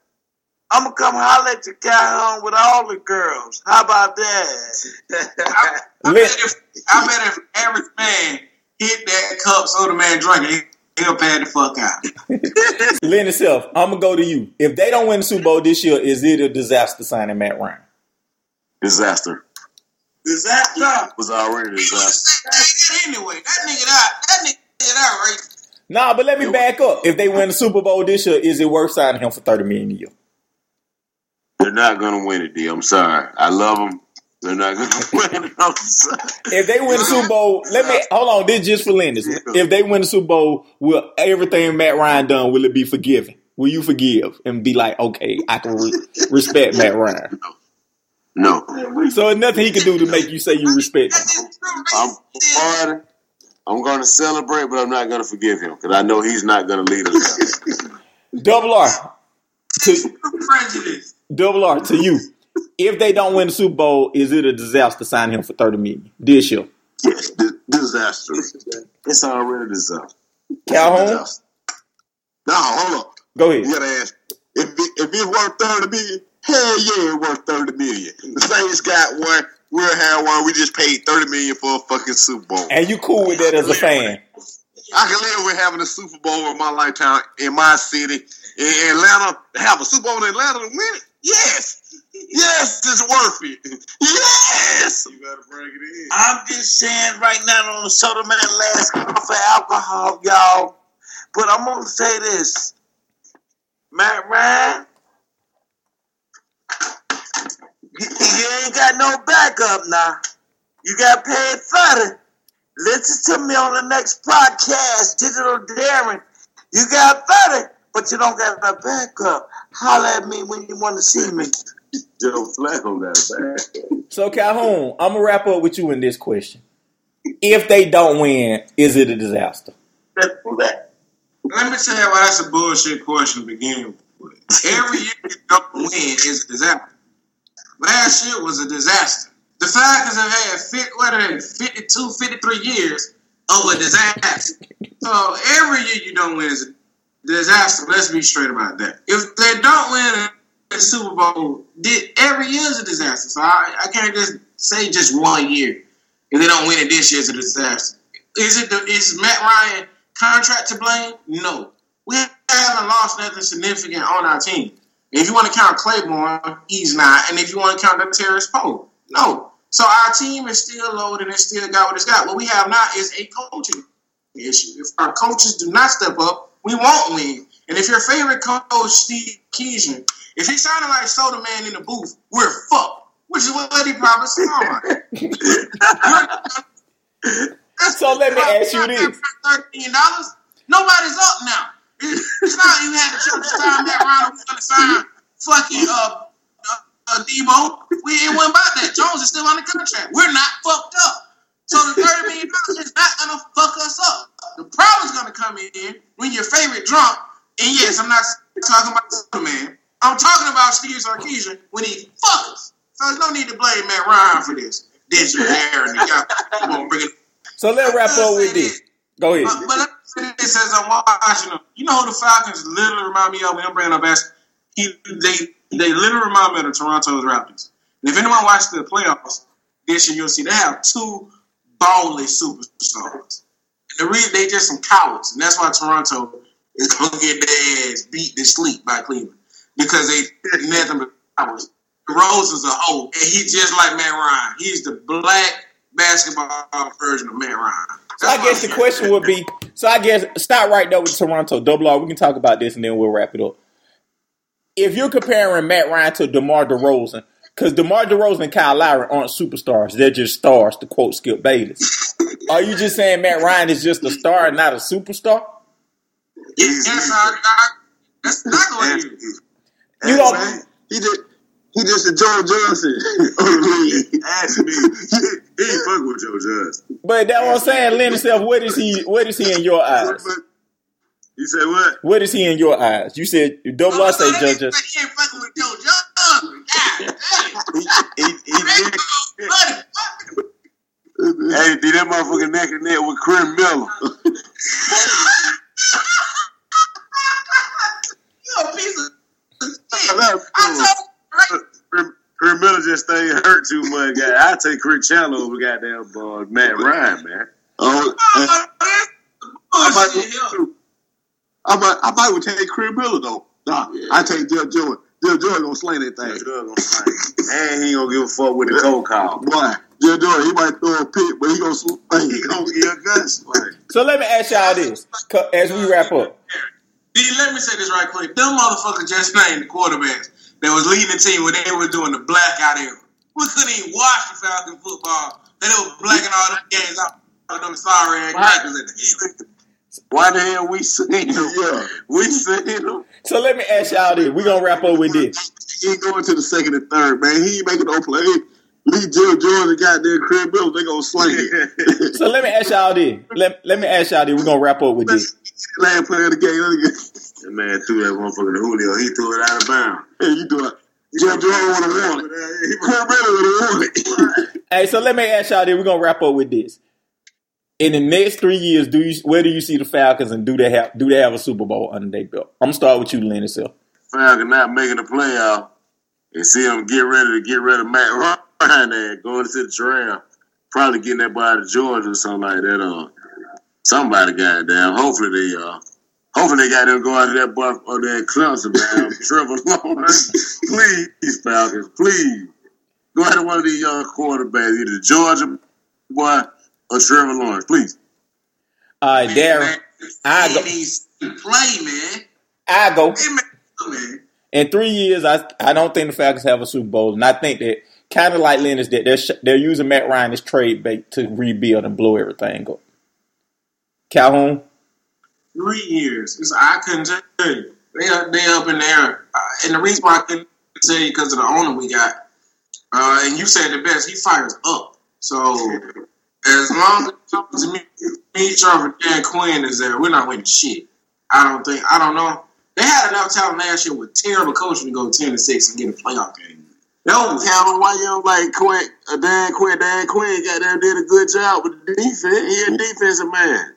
I'm gonna come holler at your guy home with all the girls. How about that? I, I, bet if, I bet if average man hit that cup soda man drink it. he'll pay the fuck out. Lynn itself, I'm gonna go to you. If they don't win the Super Bowl this year, is it a disaster signing Matt Ryan? Disaster. Disaster. was already a disaster. was the same thing anyway. That nigga out. That nigga out right. Nah, but let me back up. If they win the Super Bowl this year, is it worth signing him for thirty million a year? They're not gonna win it, D. I'm sorry. I love them. They're not gonna win it. If they win the Super Bowl, let me hold on. This just for Linus. If they win the Super Bowl, will everything Matt Ryan done will it be forgiven? Will you forgive and be like, okay, I can re- respect Matt Ryan? No. So nothing he can do to make you say you respect him. I'm hard. I'm gonna celebrate, but I'm not gonna forgive him because I know he's not gonna lead us. there. Double R to Prejudice. double R to you. If they don't win the Super Bowl, is it a disaster to sign him for thirty million this year? Yes, di- disaster. It's already a disaster. Calhoun. No, hold on. go ahead. You gotta ask if it, if it's worth thirty million. Hell yeah, it's worth thirty million. The Saints got one. We'll have one. We just paid thirty million for a fucking Super Bowl. And you cool with that as a fan? I can live with having a Super Bowl in my lifetime in my city in Atlanta. Have a Super Bowl in Atlanta to win it. Yes, yes, it's worth it. Yes. You gotta bring it in. I'm just saying right now on the soda man last call for alcohol, y'all. But I'm gonna say this. Matt Ryan, you, you ain't got no backup now. You got paid for it. Listen to me on the next podcast, Digital Darren. You got 30, but you don't got a backup. Holla at me when you want to see me. Joe Flacco got it back. So Calhoun, I'm gonna wrap up with you in this question. If they don't win, is it a disaster? Let's do that. Let me tell you why that's a bullshit question to begin with. Every year you don't win is a disaster. Last year was a disaster. The Falcons have had 50, what are they, 52, 53 years of a disaster. So every year you don't win is a disaster. Let's be straight about that. If they don't win the Super Bowl, did every year is a disaster. So I, I can't just say just one year. If they don't win it this year, it's a disaster. Is it the, is Matt Ryan contract to blame? No. We haven't lost nothing significant on our team. If you want to count Clayborn, he's not. And if you want to count the Terrace Poe, no. So our team is still loaded and still got what it's got. What we have now is a coaching issue. If our coaches do not step up, we won't win. And if your favorite coach, Steve Sarkisian, if he's sounding like Soda Man in the booth, we're fucked. Which is what he probably sound like. So let me ask you this. Thirteen dollars. Nobody's up now. It's not you had to sign that round. We're gonna sign fucking uh, uh, Debo. We ain't went about that. Jones is still under contract. We're not fucked up. So the thirty million dollars is not gonna fuck us up. The problem's gonna come in when your favorite drunk. And yes, I'm not talking about the man. I'm talking about Steve Sarkisian when he fuck us. So there's no need to blame Matt Ryan for this. This year, Aaron, you got bring it So let's wrap up with this. Go ahead. but, but let me say this as I'm watching them. You know who the Falcons literally remind me of when I'm bringing up as he they they literally remind me of the Toronto Raptors. And if anyone watched the playoffs this year, you'll see they have two ballly superstars. And the reason they just some cowards, and that's why Toronto is gonna get their ass beat to sleep by Cleveland because they nothing but cowards. Rose is a hoe, and he's just like Matt Ryan. He's the black basketball version of Matt Ryan. So I guess the question would be, so I guess start right there with Toronto. Double R. We can talk about this and then we'll wrap it up. If you're comparing Matt Ryan to DeMar DeRozan, because DeMar DeRozan and Kyle Lowry aren't superstars, they're just stars. To quote Skip Bayless, are you just saying Matt Ryan is just a star and not a superstar? Yes, I, I, that's not what it is. You Hey, don't- man, he just he just a Joe Johnson of the. Ask me. he ain't fuck with Joe Johnson. But that what I'm saying, Lynn himself, what is he? What is he in your eyes? You said what? What is he in your eyes? You said double R say Oh, that judge. nigga just- He ain't fucking with Joe Johnson. God. He, he, he Hey, did. buddy, Hey, did that motherfucker neck and neck with Chris Miller? You a piece of shit. That's I cool. told you, right? Chris, Chris Miller just ain't hurt too much. Guy. I take Chris Chandler over goddamn uh, Matt Ryan, man. Oh, Oh, I might, bullshit here. I might, I might would take Chris Miller though. Nah, I take Dale Jordan. Dale Jordan gonna sling that thing. Drug gonna fight. and he gonna give a fuck with the cold call. Boy, Dale Jordan, he might throw a pick, but he gonna sling. He gonna give a gun sling. So let me ask y'all this as we wrap up. D, let me say this right quick. Them motherfuckers just named the quarterbacks that was leading the team when they were doing the blackout era. We couldn't even watch the Falcon football. They were blacking all them games out. All them sorry ass crackers at the end. Why the hell we seen him? Yeah. We seen him. So let me ask y'all this. We're gonna wrap up with this. He ain't going to the second and third, man. He ain't making no play. Lee Jeff George and goddamn Craig Bill, they gonna sling it. So let me ask y'all this. Let, let me ask y'all this. We're gonna wrap up with this. Last player of the game. Let me get- That man threw that motherfucker to Julio. He threw it out of bounds. Hey, you do it. Jeff George would have won it. Craig Bill would have won it. Hey, so let me ask y'all this. We're gonna wrap up with this. In the next three years, do you where do you see the Falcons and do they have do they have a Super Bowl under their belt? I'm gonna start with you, Lenny. So Falcon not making the playoff and see them get ready to get rid of Matt Ryan and going to the draft. Probably getting that boy out of Georgia or something like that. Uh, somebody goddamn. Hopefully they uh hopefully they got them go out of that boy or that Clemson man. Trevor Lawrence. please, Falcons, please. Go out to one of these young quarterbacks, either Georgia boy or Trevor Lawrence, please. all right, Darren, I He go. to play, man. I go. Hey, man, man. In three years, I I don't think the Falcons have a Super Bowl, and I think that kind of like Lennox that they're sh- they're using Matt Ryan as trade bait to rebuild and blow everything up. Calhoun, Three years. I couldn't tell you. They up, they up in there. Uh, and the reason why I couldn't tell you because of the owner we got. Uh, and you said the best. He fires up. So as long as me, me Trevor, Dan Quinn is there, we're not winning shit. I don't think. I don't know. They had enough talent last year with terrible coaching to go ten to six and get a playoff game. No, Hell, why you don't like Quinn, uh, Dan Quinn? Dan Quinn got there did a good job with the defense. He a defensive man.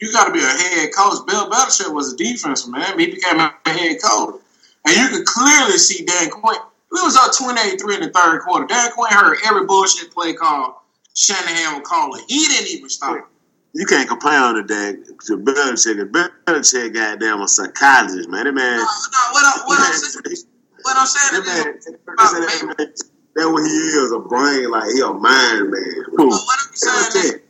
You got to be a head coach. Bill Belichick was a defensive man. He became a head coach. And you could clearly see Dan Quinn. We was up 28-3 in the third quarter. Dan Quinn heard every bullshit play call Shanahan would call it. He didn't even stop. You can't complain on the dang to Belichick. Belichick goddamn a psychologist, man. That man. No, no, what, I, what I'm saying, what I'm saying That man, is, that man, that what he is, a brain, like he a mind man. but what I'm saying is,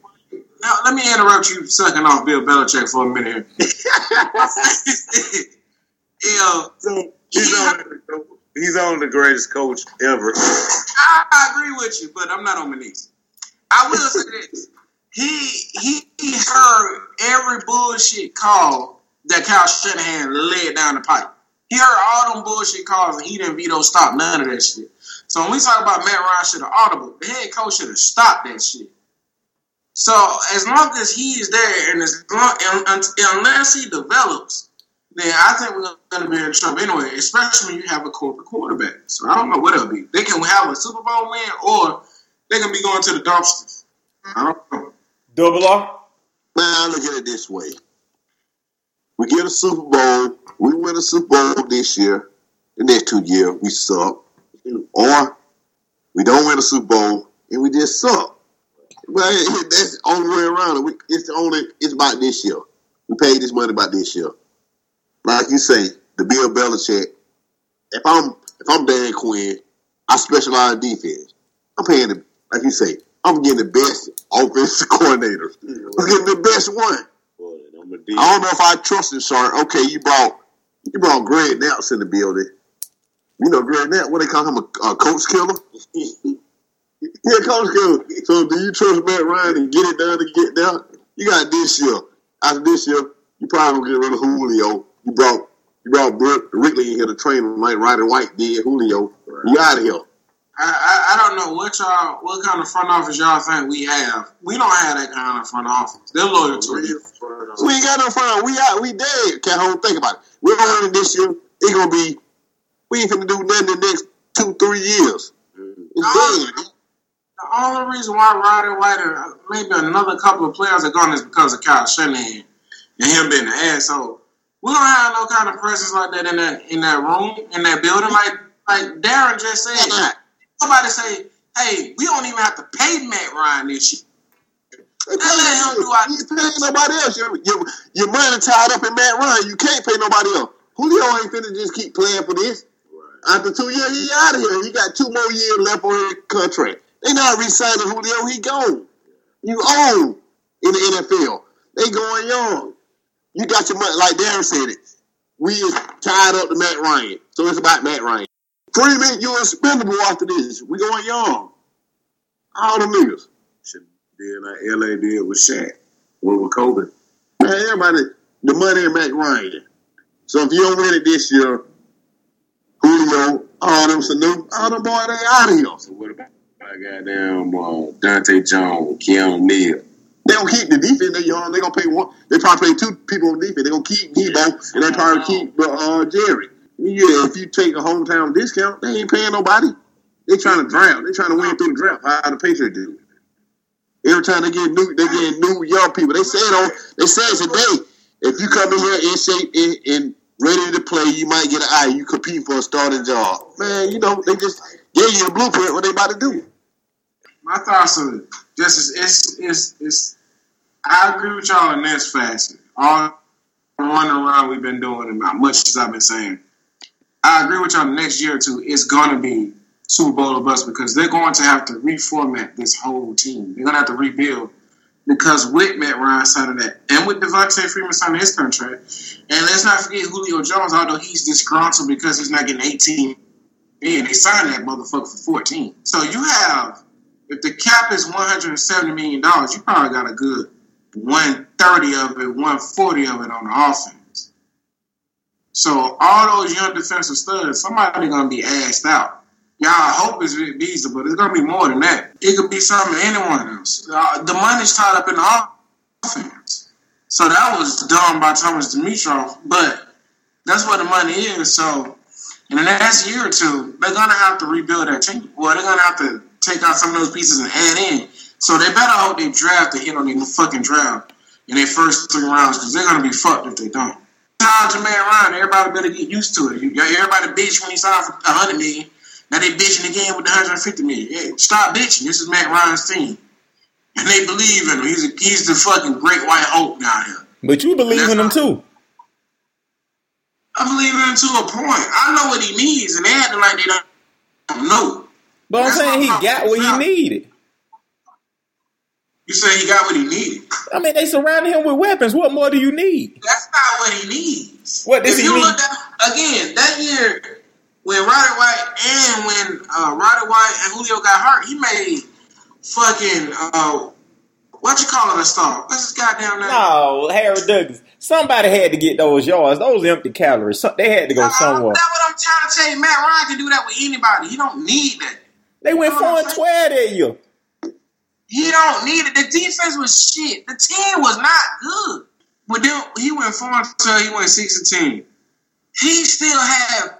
now let me interrupt you sucking off Bill Belichick for a minute. yeah, He's he- on, he's on the greatest coach ever. I, I agree with you, but I'm not on my knees. I will say this: he he, he heard every bullshit call that Kyle Shanahan led down the pipe. He heard all them bullshit calls, and he didn't veto stop none of that shit. So when we talk about Matt Ryan should have audible, the head coach should have stopped that shit. So as long as he is there, and as long and, and, unless he develops, then I think we're going to be in trouble anyway. Especially when you have a corporate quarterback. So I don't know what it'll be. They can have a Super Bowl win, or they can be going to the dumpsters. I don't know. double R. Man, I look at it this way. We get a Super Bowl. We win a Super Bowl this year. The next two years, we suck. Or we don't win a Super Bowl and we just suck. Well, that's the only way around it. We, it's only. It's about this year. We paid this money about this year. Like you say, the Bill Belichick. If I'm if I'm Dan Quinn, I specialize in defense. I'm paying the like you say. I'm getting the best offensive coordinator. I'm getting the best one. I don't know if I trust him, sir. Okay, you brought you brought Greg Nance in the building. You know Greg Nance, what they call him a, a coach killer? yeah, coach. So do you trust Matt Ryan and get it done to get down? You got this year. After this year, you probably gonna get rid of Julio. You brought you brought Brett Wrigley in here to train him like Roddy White did Julio. You out of here. I, I, I don't know what y'all, what kind of front office y'all think we have. We don't have that kind of front office. They're loyal to you. We ain't got no fun. We out. We dead. Can't hold. Think about it. We're gonna win this year. It's gonna be. We ain't gonna do nothing the next two, three years. It's dead. The only reason why Roddy White and uh, maybe another couple of players are gone is because of Kyle Shanahan and him being an asshole. We don't have no kind of presence like that in that in that room in that building. Like like Darren just said, somebody say, "Hey, we don't even have to pay Matt Ryan this year." Let him do our- You paying nobody else. Your, your, your money tied up in Matt Ryan. You can't pay nobody else. Julio ain't finna just keep playing for this. After two years, he out of here. He got two more years left on his contract. They not re-signing Julio. He gone. You own in the NFL. They going young. You got your money, like Darren said it. We is tied up to Matt Ryan, so it's about Matt Ryan. Freeman, you expendable after this. We going young. All the niggas. Should like LA did with Shaq. What with Kobe. Man, everybody, the money in Matt Ryan. So if you don't win it this year, Julio, all them Sanu, all them boys, they out of here. So what about I goddamn uh, Dante Jones, Keanu Neal? They gonna keep the defense. They young. They gonna pay one. They probably pay two people on defense. They gonna keep Debo and they probably keep uh, Jerry. Yeah, if you take a hometown discount, they ain't paying nobody. They trying to drown. They trying to win through the draft. How the Patriots do. Every time they get new, they get new young people. They said on. They said today, if you come in here in shape and, and ready to play, you might get an eye. You compete for a starting job. Man, you know they just gave you a blueprint what they about to do. My thoughts are just is it's, it's, it's I agree with y'all in this fashion. All running around we've been doing about much as I've been saying. I agree with y'all the next year or two, it's gonna be Super Bowl or bust because they're going to have to reformat this whole team. They're gonna have to rebuild because with Matt Ryan signing that and with Devonta Freeman signing his contract, and let's not forget Julio Jones, although he's disgruntled because he's not getting 18 and they signed that motherfucker for 14. So you have if the cap is 170 million dollars, you probably got a good 130 of it, 140 of it on the offense. So all those young defensive studs, somebody gonna be asked out. Y'all hope it's Beasley, but it's gonna be more than that. It could be something anyone else. Uh, the money's tied up in the offense. So that was done by Thomas Dimitroff, but that's what the money is. So in the next year or two, they're gonna have to rebuild that team. Well, they're gonna have to take out some of those pieces and add in. So they better hope they draft a hit on their fucking draft in their first three rounds because they're gonna be fucked if they don't. Now Jermaine Ryan, everybody better get used to it. Everybody bitch when he signed for a hundred million. Now they bitching again with the 150 million. Yeah, stop bitching. This is Matt Ryan's team. And they believe in him. He's a, he's the fucking great white hope down here. But you believe in him too. I believe in him to a point. I know what he needs, and they acting like they don't know. But I'm saying he got what he needed. You say he got what he needed. I mean, they surrounded him with weapons. What more do you need? That's not what he needs. What does if he you need? look at again that year when Roddy White and when uh, Roddy White and Julio got hurt, he made fucking uh, what you call it a star? What's his goddamn name? No, Harry Douglas. Somebody had to get those yards. Those empty calories. They had to go Uh, somewhere. That's what I'm trying to tell you. Matt Ryan can do that with anybody. He don't need that. They went four and twelve that year. He don't need it. The defense was shit. The team was not good. But then he went four until he went six and ten. He still had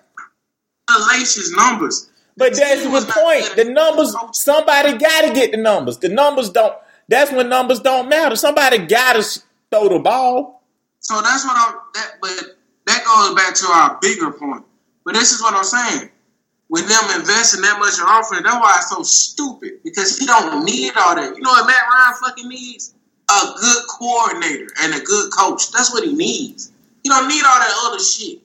hellacious numbers. But that's the was not point. The numbers. Somebody got to get the numbers. The numbers don't. That's when numbers don't matter. Somebody got to throw the ball. So that's what I'm. That, but that goes back to our bigger point. But this is what I'm saying. With them investing that much in offense, that's why it's so stupid. Because he don't need all that. You know what Matt Ryan fucking needs? A good coordinator and a good coach. That's what he needs. He don't need all that other shit.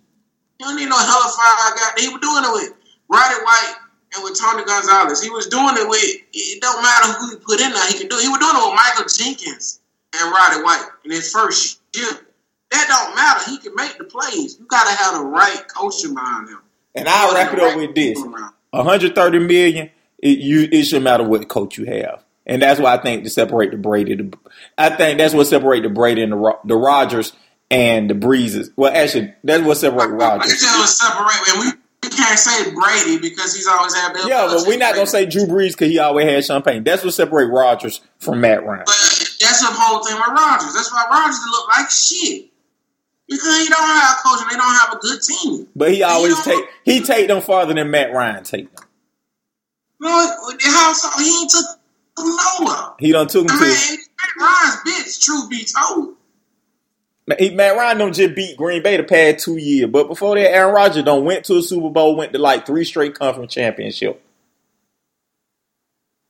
He don't need no hellified guy. He was doing it with Roddy White and with Tony Gonzalez. He was doing it with. It don't matter who he put in there. He can do. it. He was doing it with Michael Jenkins and Roddy White in his first year. That don't matter. He can make the plays. You gotta have the right coaching behind him. And I'll wrap it up with this: 130 million. It, you, it shouldn't matter what coach you have, and that's why I think to separate the Brady. The, I think that's what separate the Brady and the the Rodgers and the Breezes. Well, actually, that's what separate It Rodgers. just was separate, and we, can't say Brady because he's always had Bill. Yeah, but we're not gonna say Drew Brees because he always had champagne. That's what separate Rodgers from Matt Ryan. But that's the whole thing with Rodgers. That's why Rodgers look like shit because he don't have a coach and they don't have a good team. But he always You take he take them farther than Matt Ryan take them. No, how so? He ain't took them nowhere. He done took them I mean, to. and Matt Ryan's bitch. Truth be told. He, Matt Ryan don't just beat Green Bay the past two years, but before that, Aaron Rodgers don't went to a Super Bowl, went to like three straight conference championship.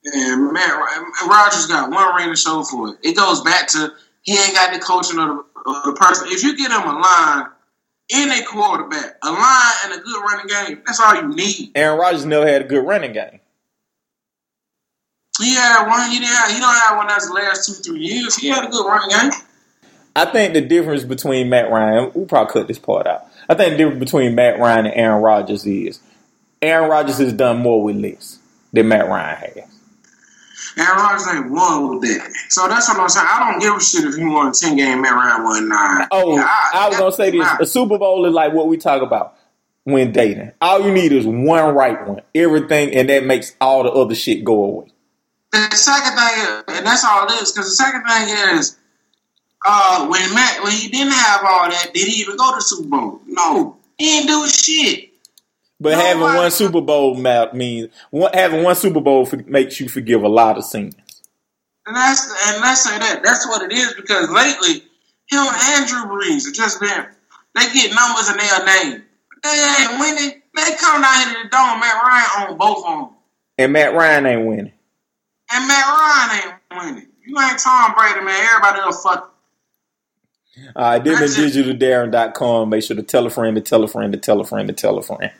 And Matt Ro- Rodgers got one ring to show for it. It goes back to he ain't got the coaching of the, the person. If you get him a line and a quarterback, a line and a good running game, that's all you need. Aaron Rodgers never had a good running game. He had one. He didn't. Have, he don't have one that's the last two three years. He had a good running game. I think the difference between Matt Ryan, we'll probably cut this part out. I think the difference between Matt Ryan and Aaron Rodgers is Aaron Rodgers has done more with less than Matt Ryan has. Aaron Rodgers ain't won with that. So that's what I'm saying. I don't give a shit if he won a 10 game, Matt Ryan won nine. Oh, Yeah, I was gonna say this: nah. a Super Bowl is like what we talk about when dating. All you need is one right one, everything, and that makes all the other shit go away. The second thing is, and that's all it is, because the second thing is, uh, when Matt, when he didn't have all that, did he even go to Super Bowl? No, he didn't do shit. But having one Super Bowl map means one, having one Super Bowl for, makes you forgive a lot of sins. And that's and let's say that that's what it is because lately him and Drew Brees have just been they get numbers in their name. They ain't winning. They come down here to the dome. Matt Ryan on both of them, And Matt Ryan ain't winning. and Matt Ryan ain't winning. You ain't Tom Brady, man. Everybody else fuck. All right, That's it. digitaldarren.com. Make sure to tell a friend, to tell a friend, to tell a friend, to tell a friend.